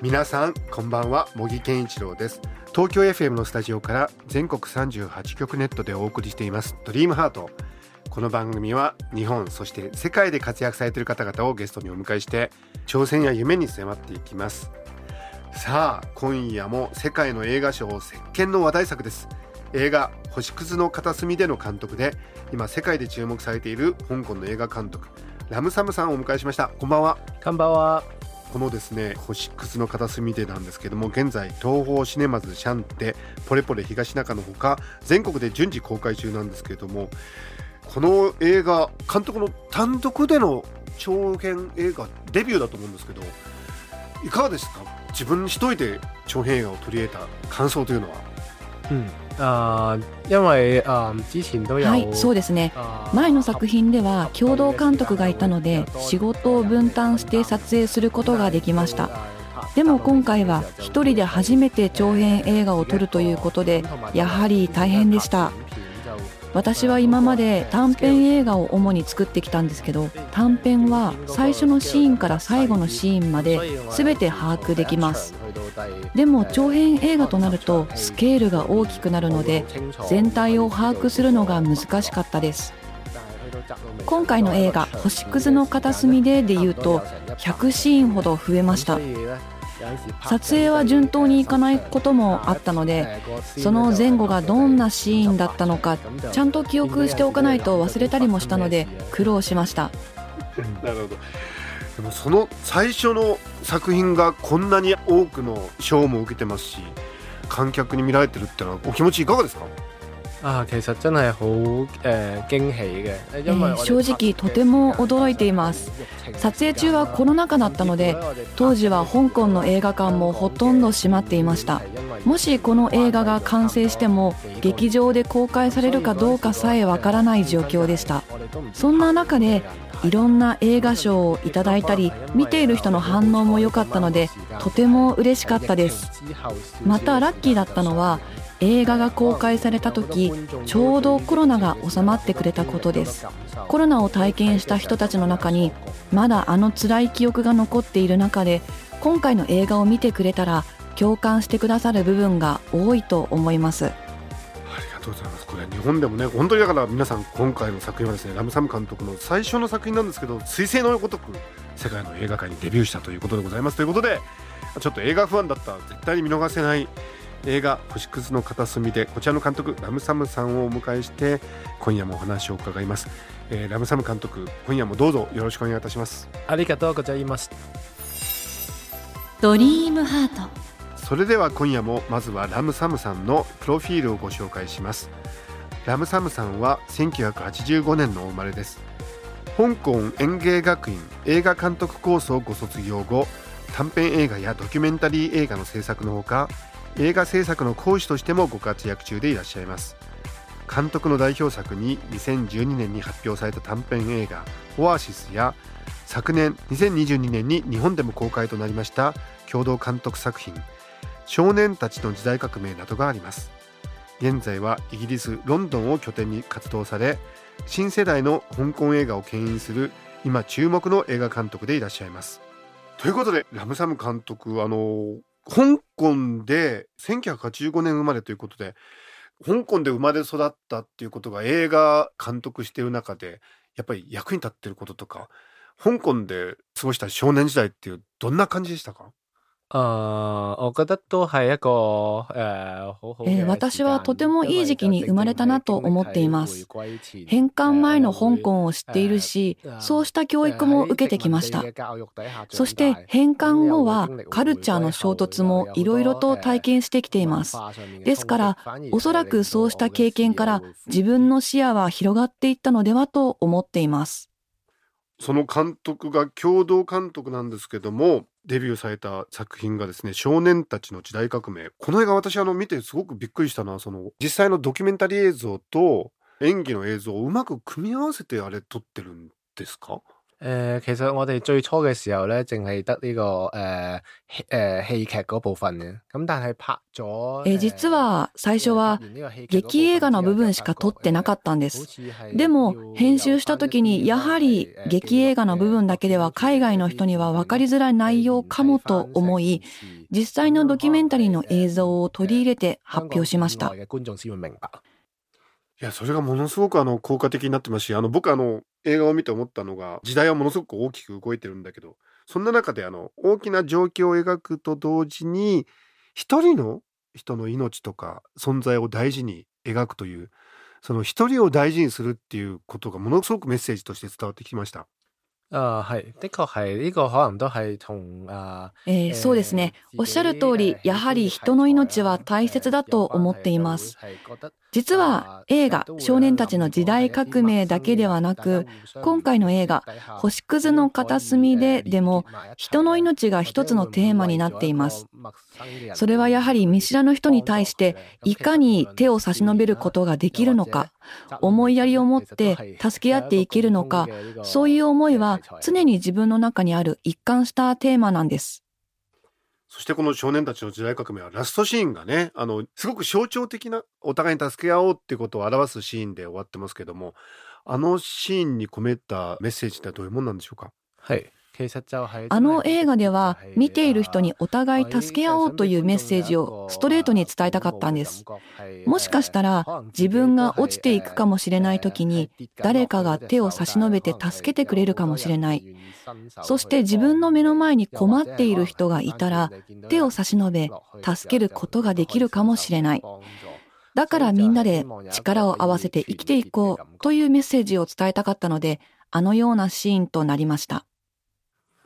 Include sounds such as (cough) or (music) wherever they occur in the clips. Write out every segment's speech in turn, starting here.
皆さんこんばんは。茂木健一郎です。東京 FM のスタジオから全国38局ネットでお送りしています。ドリームハート。この番組は日本そして世界で活躍されている方々をゲストにお迎えして挑戦や夢に迫っていきます。さあ今夜も世界の映画賞を席巻の話題作です。映画星屑の片隅での監督で今世界で注目されている香港の映画監督ラムサムさんをお迎えしました。こんばんは。こんばんは。このですね星屑の片隅でなんですけども現在東宝シネマズシャンテポレポレ東中のほか全国で順次公開中なんですけれどもこの映画監督の単独での長編映画デビューだと思うんですけどいかがですか？自分一人で長編映画を取り入れた感想というのは。うん。あー因為啊之前都有はい、そうですね。前の作品では共同監督がいたので仕事を分担して撮影することができました。でも今回は一人で初めて長編映画を撮るということでやはり大変でした。私は今まで短編映画を主に作ってきたんですけど短編は最初のシーンから最後のシーンまで全て把握できますでも長編映画となるとスケールが大きくなるので全体を把握するのが難しかったです。今回の映画「星屑の片隅で」でいうと100シーンほど増えました。撮影は順当にいかないこともあったのでその前後がどんなシーンだったのかちゃんと記憶しておかないと忘れたりもしたので苦労しました。なるほど。でもその最初の作品がこんなに多くの賞も受けてますし観客に見られてるってのはお気持ちいかがですか？あー其實真係好誒驚喜嘅，え因為ー正直とても驚いています。撮影中はコロナ禍だったので当時は香港の映画館もほとんど閉まっていました。もしこの映画が完成しても劇場で公開されるかどうかさえわからない状況でした。そんな中でいろんな映画賞をいただいたり見ている人の反応も良かったのでとても嬉しかったです。またラッキーだったのは映画が公開された時ちょうどコロナが収まってくれたことです。コロナを体験した人たちの中にまだあの辛い記憶が残っている中で今回の映画を見てくれたら共感してくださる部分が多いと思います。がとうございます。これ日本でもね、本当にだから皆さん今回の作品はですね、ラムサム監督の最初の作品なんですけど、彗星のごとく世界の映画界にデビューしたということでございます。ということで、ちょっと映画ファンだったら絶対に見逃せない映画星屑の片隅でこちらの監督ラムサムさんをお迎えして今夜もお話を伺います。えーラムサム監督、今夜もどうぞよろしくお願いいたします。ありがとうございます。ドリームハートそれでは今夜もまずはラムサムさんのプロフィールをご紹介します。ラムサムさんは1985年のお生まれです。香港園芸学院映画監督コースをご卒業後短編映画やドキュメンタリー映画の制作のほか映画制作の講師としてもご活躍中でいらっしゃいます。監督の代表作に2012年に発表された短編映画「オアシス」や昨年2022年に日本でも公開となりました共同監督作品「少年たちの時代革命」などがあります。現在はイギリス・ロンドンを拠点に活動され新世代の香港映画を牽引する今注目の映画監督でいらっしゃいます。ということでラムサム監督あの香港で1985年生まれということで香港で生まれ育ったっていうことが映画監督している中でやっぱり役に立ってることとか香港で過ごした少年時代っていうどんな感じでしたか？あー我覺得都係一個誒、好好えー私はとてもいい時期に生まれたなと思っています。返還前の香港を知っているしそうした教育も受けてきました。そして返還後はカルチャーの衝突もいろいろと体験してきています。ですからおそらくそうした経験から自分の視野は広がっていったのではと思っています。その監督が共同監督なんですけどもデビューされた作品がですね少年たちの時代革命。この映画私あの見てすごくびっくりしたのはその実際のドキュメンタリー映像と演技の映像をうまく組み合わせてあれ撮ってるんですか？誒、呃其實我哋最初嘅時候咧，淨係得呢、個誒戲誒戲劇嗰部分嘅，咁但係拍咗。えー実は最初は劇映画の部分しか撮ってなかったんです。でも編集した時にやはり劇映画の部分だけでは海外の人には分かりづらい内容かもと思い実際のドキュメンタリーの映像を取り入れて発表しましたいやそれがものすごくあの効果的になってますしあの僕あの映画を見て思ったのが時代はものすごく大きく動いてるんだけどそんな中であの大きな状況を描くと同時に一人の人の命とか存在を大事に描くというその一人を大事にするっていうことがものすごくメッセージとして伝わってきました。啊，係，的確係呢個可能都係同啊，えーそうですね。おっしゃる通りやはり人の命は大切だと思っています実は映画「少年たちの時代革命」だけではなく今回の映画「星屑の片隅で」でも人の命が一つのテーマになっています。それはやはり見知らぬ人に対していかに手を差し伸べることができるのか思いやりを持って助け合っていけるのかそういう思いは常に自分の中にある一貫したテーマなんですそしてこの少年たちの時代革命はラストシーンがねあのすごく象徴的なお互いに助け合おうってことを表すシーンで終わってますけどもあのシーンに込めたメッセージってどういうもんなんでしょうか？はい。あの映画では見ている人にお互い助け合おうというメッセージをストレートに伝えたかったんです。もしかしたら自分が落ちていくかもしれない時に誰かが手を差し伸べて助けてくれるかもしれない。そして自分の目の前に困っている人がいたら手を差し伸べ助けることができるかもしれない。だからみんなで力を合わせて生きていこうというメッセージを伝えたかったのであのようなシーンとなりました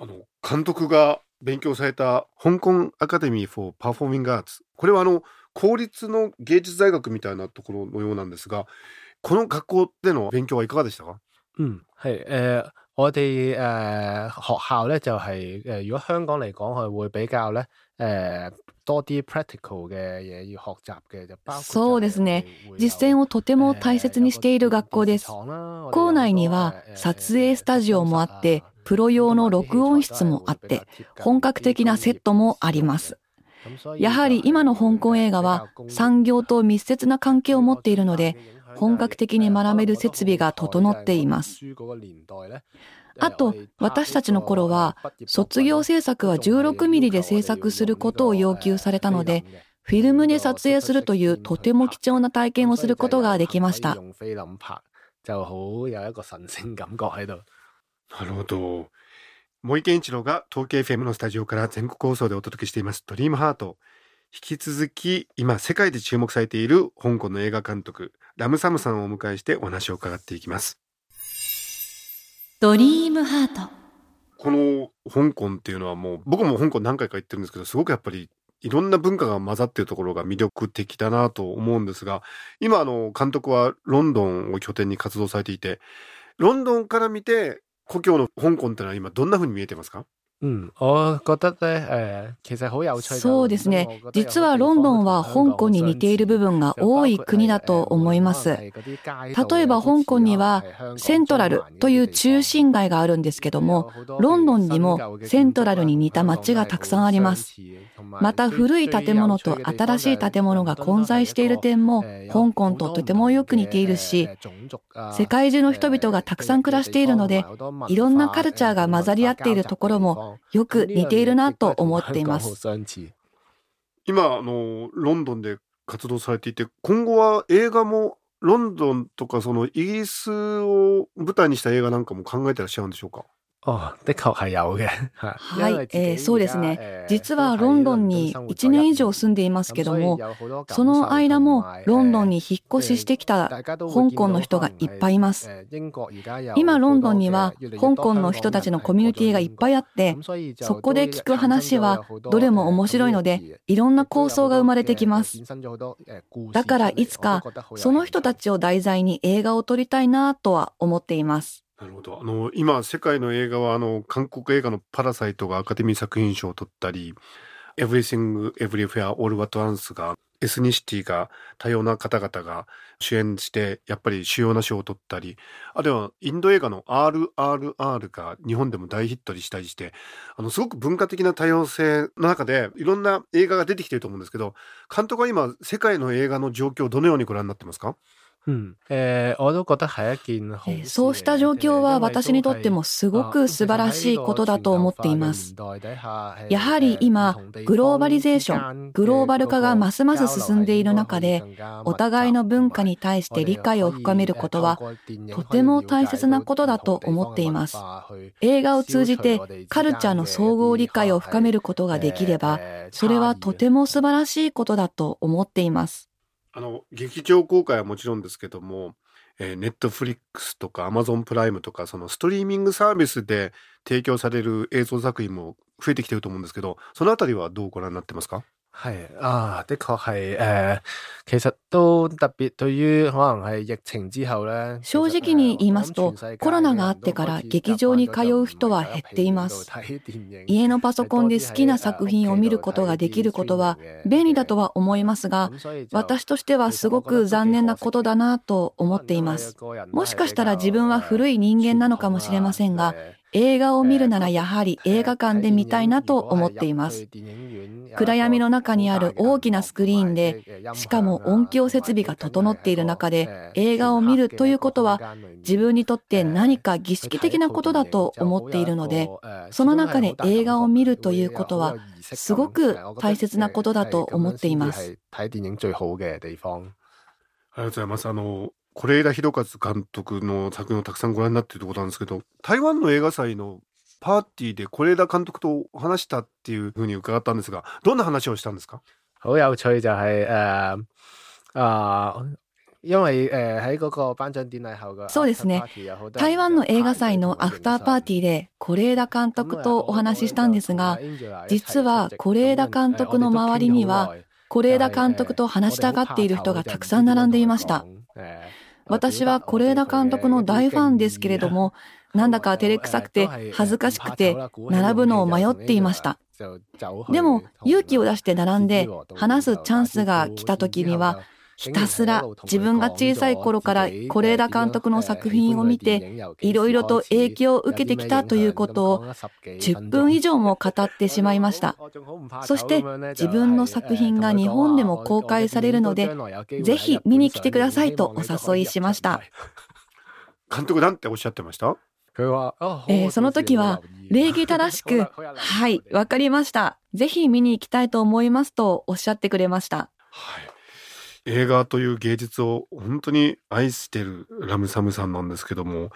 あの監督が勉強された香港アカデミー・フォー・パフォーミング・アーツこれはあの公立の芸術大学みたいなところのようなんですがこの学校での勉強はいかがでしたか？嗯，係誒、呃我哋誒、呃、學校咧就係、誒、如果香港嚟講，佢會比較咧誒、多啲 practical 嘅嘢要學習嘅，就包括そうですね。実践をとても大切にしている学校です。校内には撮影スタジオもあってプロ用の録音室もあって本格的なセットもあります。やはり今の香港映画は産業と密接な関係を持っているので本格的に学べる設備が整っています。あと私たちの頃は卒業制作は16ミリで制作することを要求されたのでフィルムで撮影するというとても貴重な体験をすることができました。なるほど。森健一郎が東京 FM のスタジオから全国放送でお届けしています「ドリームハート。引き続き今世界で注目されている香港の映画監督ラムサムさんをお迎えしてお話を伺っていきます。ドリームハート。この香港っていうのはもう僕も香港何回か行ってるんですけどすごくやっぱりいろんな文化が混ざっているところが魅力的だなと思うんですが今あの監督はロンドンを拠点に活動されていてロンドンから見て故郷の香港ってのは今どんな風に見えてますか？嗯，我覺得咧誒、其實好有趣就。そうですね。実はロンドンは香港に似ている部分が多い国だと思います。例えば香港にはセントラルという中心街があるんですけどもロンドンにもセントラルに似た街がたくさんあります。また古い建物と新しい建物が混在している点も香港ととてもよく似ているし世界中の人々がたくさん暮らしているのでいろんなカルチャーが混ざり合っているところもよく似ているなと思っています。今あのロンドンで活動されていて今後は映画もロンドンとかそのイギリスを舞台にした映画なんかも考えてらっしゃるんでしょうか？哦，的確係有嘅。はい、えーそうですね。実はロンドンに1年以上住んでいますけどもその間もロンドンに引っ越ししてきた香港の人がいっぱいいます。今ロンドンには香港の人たちのコミュニティがいっぱいあってそこで聞く話はどれも面白いのでいろんな構想が生まれてきます。だからいつかその人たちを題材に映画を撮りたいなとは思っていますなるほど。あの、今、世界の映画は、あの、韓国映画のパラサイトがアカデミー作品賞を取ったり、Everything Everywhere All at Once が、エスニシティが多様な方々が主演して、やっぱり主要な賞を取ったり、あるいはインド映画の RRR が日本でも大ヒットしたりして、あの、すごく文化的な多様性の中で、いろんな映画が出てきていると思うんですけど、監督は今、世界の映画の状況をどのようにご覧になってますか？うん、えそうした状況は私にとってもすごく素晴らしいことだと思っています。やはり今、グローバリゼーション、グローバル化がますます進んでいる中で、お互いの文化に対して理解を深めることは、とても大切なことだと思っています。映画を通じてカルチャーの総合理解を深めることができれば、それはとても素晴らしいことだと思っています。あの、劇場公開はもちろんですけども、えー、ネットフリックスとかアマゾンプライムとか、そのストリーミングサービスで提供される映像作品も増えてきてると思うんですけど、そのあたりはどうご覧になってますか？係啊，的確係誒、呃其實都特別對於可能係疫情之後咧，正直に言いますとコロナがあってから劇場に通う人は減っています家のパソコンで好きな作品を見ることができることは便利だとは思いますが、私としてはすごく残念なことだなと思っています。もしかしたら自分は古い人間なのかもしれませんが、映画を見るならやはり映画館で見たいなと思っています。暗闇の中にある大きなスクリーンで、しかも音響設備が整っている中で映画を見るということは自分にとって何か儀式的なことだと思っているので、その中で映画を見るということはすごく大切なことだと思っています。ありがとうございます。あの、是枝裕和監督の作品をたくさんご覧になっているとことなんですけど、台湾の映画祭のパーティーで是枝監督と話したっていうふうに伺ったんですが、どんな話をしたんですか？好有趣就係誒啊，因為誒喺嗰個頒獎典禮後嘅そうですね。台灣の映画祭のアフターパーティーで是枝監督とお話ししたんですが、実は是枝監督の周りには是枝監督と話したがっている人がたくさん並んでいました。私は是枝監督の大ファンですけれども、なんだか照れくさくて恥ずかしくて並ぶのを迷っていました。でも勇気を出して並んで話すチャンスが来た時にはひたすら自分が小さい頃から是枝監督の作品を見ていろいろと影響を受けてきたということを10分以上も語ってしまいました。そして自分の作品が日本でも公開されるのでぜひ見に来てくださいとお誘いしました。監督なんておっしゃってました？えーその時は礼儀正しく、はい、わかりました。ぜひ見に行きたいと思いますとおっしゃってくれました。はい。映画という芸術を本当に愛してるラムサムさんなんですけども、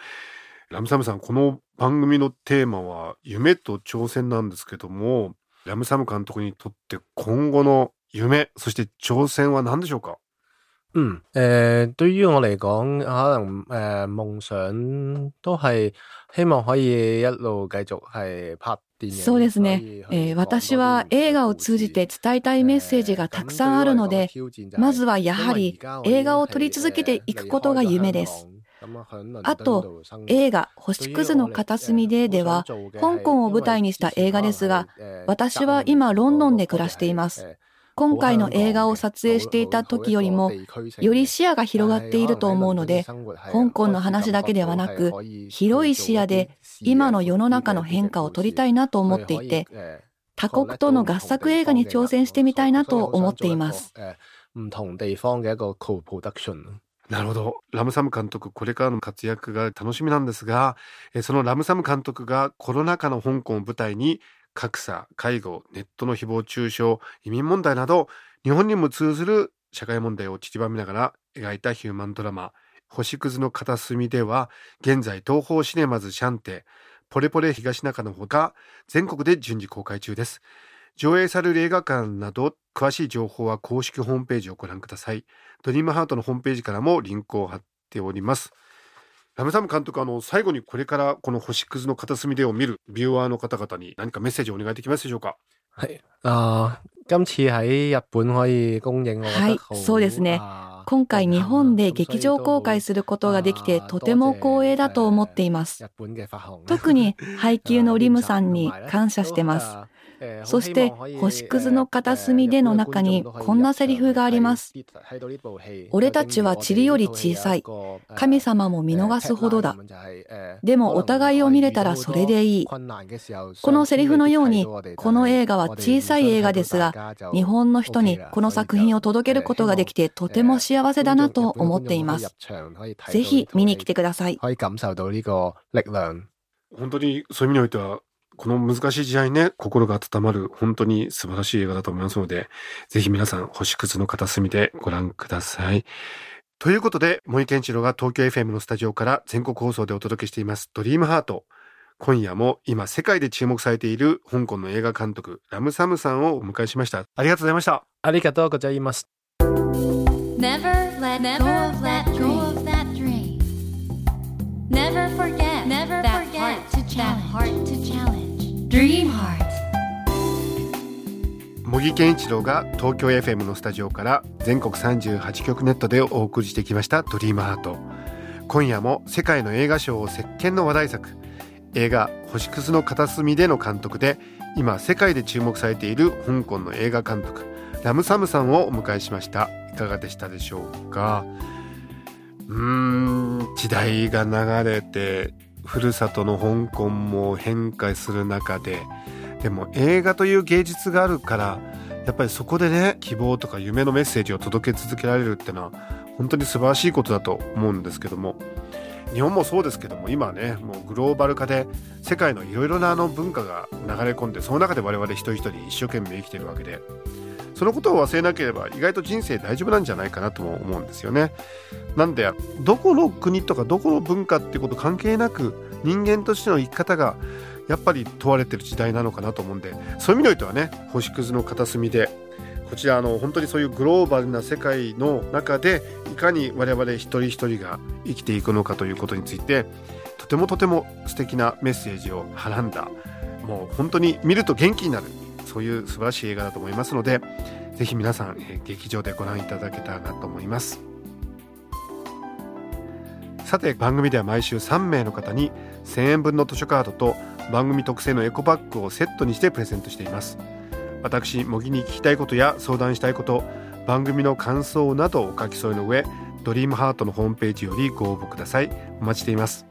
ラムサムさん、この番組のテーマは夢と挑戦なんですけども、ラムサム監督にとって今後の夢、そして挑戦は何でしょうか？嗯，誒、對於我嚟講，可能誒、夢想都係希望可以一路繼續係拍。そうですね。えー私は映画を通じて伝えたいメッセージがたくさんあるので、まずはやはり映画を撮り続けていくことが夢です。あと、映画、星屑の片隅ででは、香港を舞台にした映画ですが、私は今ロンドンで暮らしています。今回の映画を撮影していた時よりも、より視野が広がっていると思うので、香港の話だけではなく、広い視野で今の世の中の変化を撮りたいなと思っていて、他国との合作映画に挑戦してみたいなと思っています。。なるほど。ラムサム監督、これからの活躍が楽しみなんですが、えーそのラムサム監督がコロナ禍の香港を舞台に、格差、介護、ネットの誹謗中傷、移民問題など、日本にも通ずる社会問題を散りばめながら描いたヒューマンドラマ、星屑の片隅では、現在東宝シネマズシャンテ、ポレポレ東中のほか、全国で順次公開中です。上映される映画館など、詳しい情報は公式ホームページをご覧ください。ドリームハートのホームページからもリンクを貼っております。ラムサム監督、あの、最後にこれからこの星屑の片隅でを見るビューアーの方々に何かメッセージをお願いできますでしょうか？係啊，今次喺日本可以公映，我覺そうですね。啊今回日本で劇場公開することができてとても光栄だと思っています。特に配給のリムさんに (laughs) 感謝してます。そして星屑の片隅での中にこんなセリフがあります。俺たちは塵より小さい。神様も見逃すほどだ。でもお互いを見れたらそれでいい。このセリフのように、この映画は小さい映画ですが、日本の人にこの作品を届けることができてとても幸せだなと思っています。ぜひ見に来てください。本当にそういう意味においてはこの難しい時代にね、心が温まる本当に素晴らしい映画だと思いますので、ぜひ皆さん星屑の片隅でご覧ください。ということで、森健一郎が東京 FM のスタジオから全国放送でお届けしていますドリームハート。今夜も今世界で注目されている香港の映画監督ラムサムさんをお迎えしました。ありがとうございました。ありがとうございます。Never let go of that dream. Never forget, never forget that 茂木健一郎が東京 FM のスタジオから全国38局ネットでお送りしてきました「ドリームハート。今夜も世界の映画賞を席巻の話題作映画「星屑の片隅」での監督で今世界で注目されている香港の映画監督ラムサムさんをお迎えしました。いかがでしたでしょうか？うーん時代が流れてふるさとの香港も変化する中ででも映画という芸術があるからやっぱりそこでね希望とか夢のメッセージを届け続けられるってのは本当に素晴らしいことだと思うんですけども日本もそうですけども今ねもうグローバル化で世界のいろいろなあの文化が流れ込んでその中で我々一人一人一生懸命生きてるわけでそのことを忘れなければ意外と人生大丈夫なんじゃないかなとも思うんですよね。なんでどこの国とかどこの文化ってこと関係なく人間としての生き方がやっぱり問われてる時代なのかなと思うんでそういう意味においてはね星屑の片隅でこちらあの本当にそういうグローバルな世界の中でいかに我々一人一人が生きていくのかということについてとてもとても素敵なメッセージをはらんだもう本当に見ると元気になるそういう素晴らしい映画だと思いますのでぜひ皆さん、え劇場でご覧いただけたらなと思います。さて番組では毎週3名の方に1000円分の図書カードと番組特製のエコバッグをセットにしてプレゼントしています。私模擬に聞きたいことや相談したいこと番組の感想などをお書き添えの上ドリームハートのホームページよりご応募ください。お待ちしています。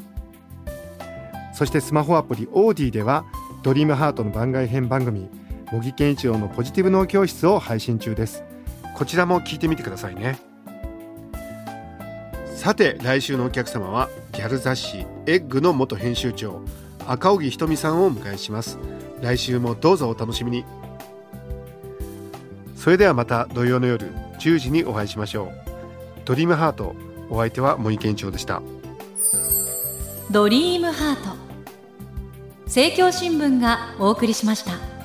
そしてスマホアプリオーディではドリームハートの番外編番組茂木健一郎のポジティブ脳教室を配信中です。こちらも聞いてみてくださいね。さて来週のお客様はギャル雑誌エッグの元編集長赤荻ひとみさんをお迎えします。来週もどうぞお楽しみに。それではまた土曜の夜10時にお会いしましょう。ドリームハートお相手は森健一郎でした。ドリームハート。政教新聞がお送りしました。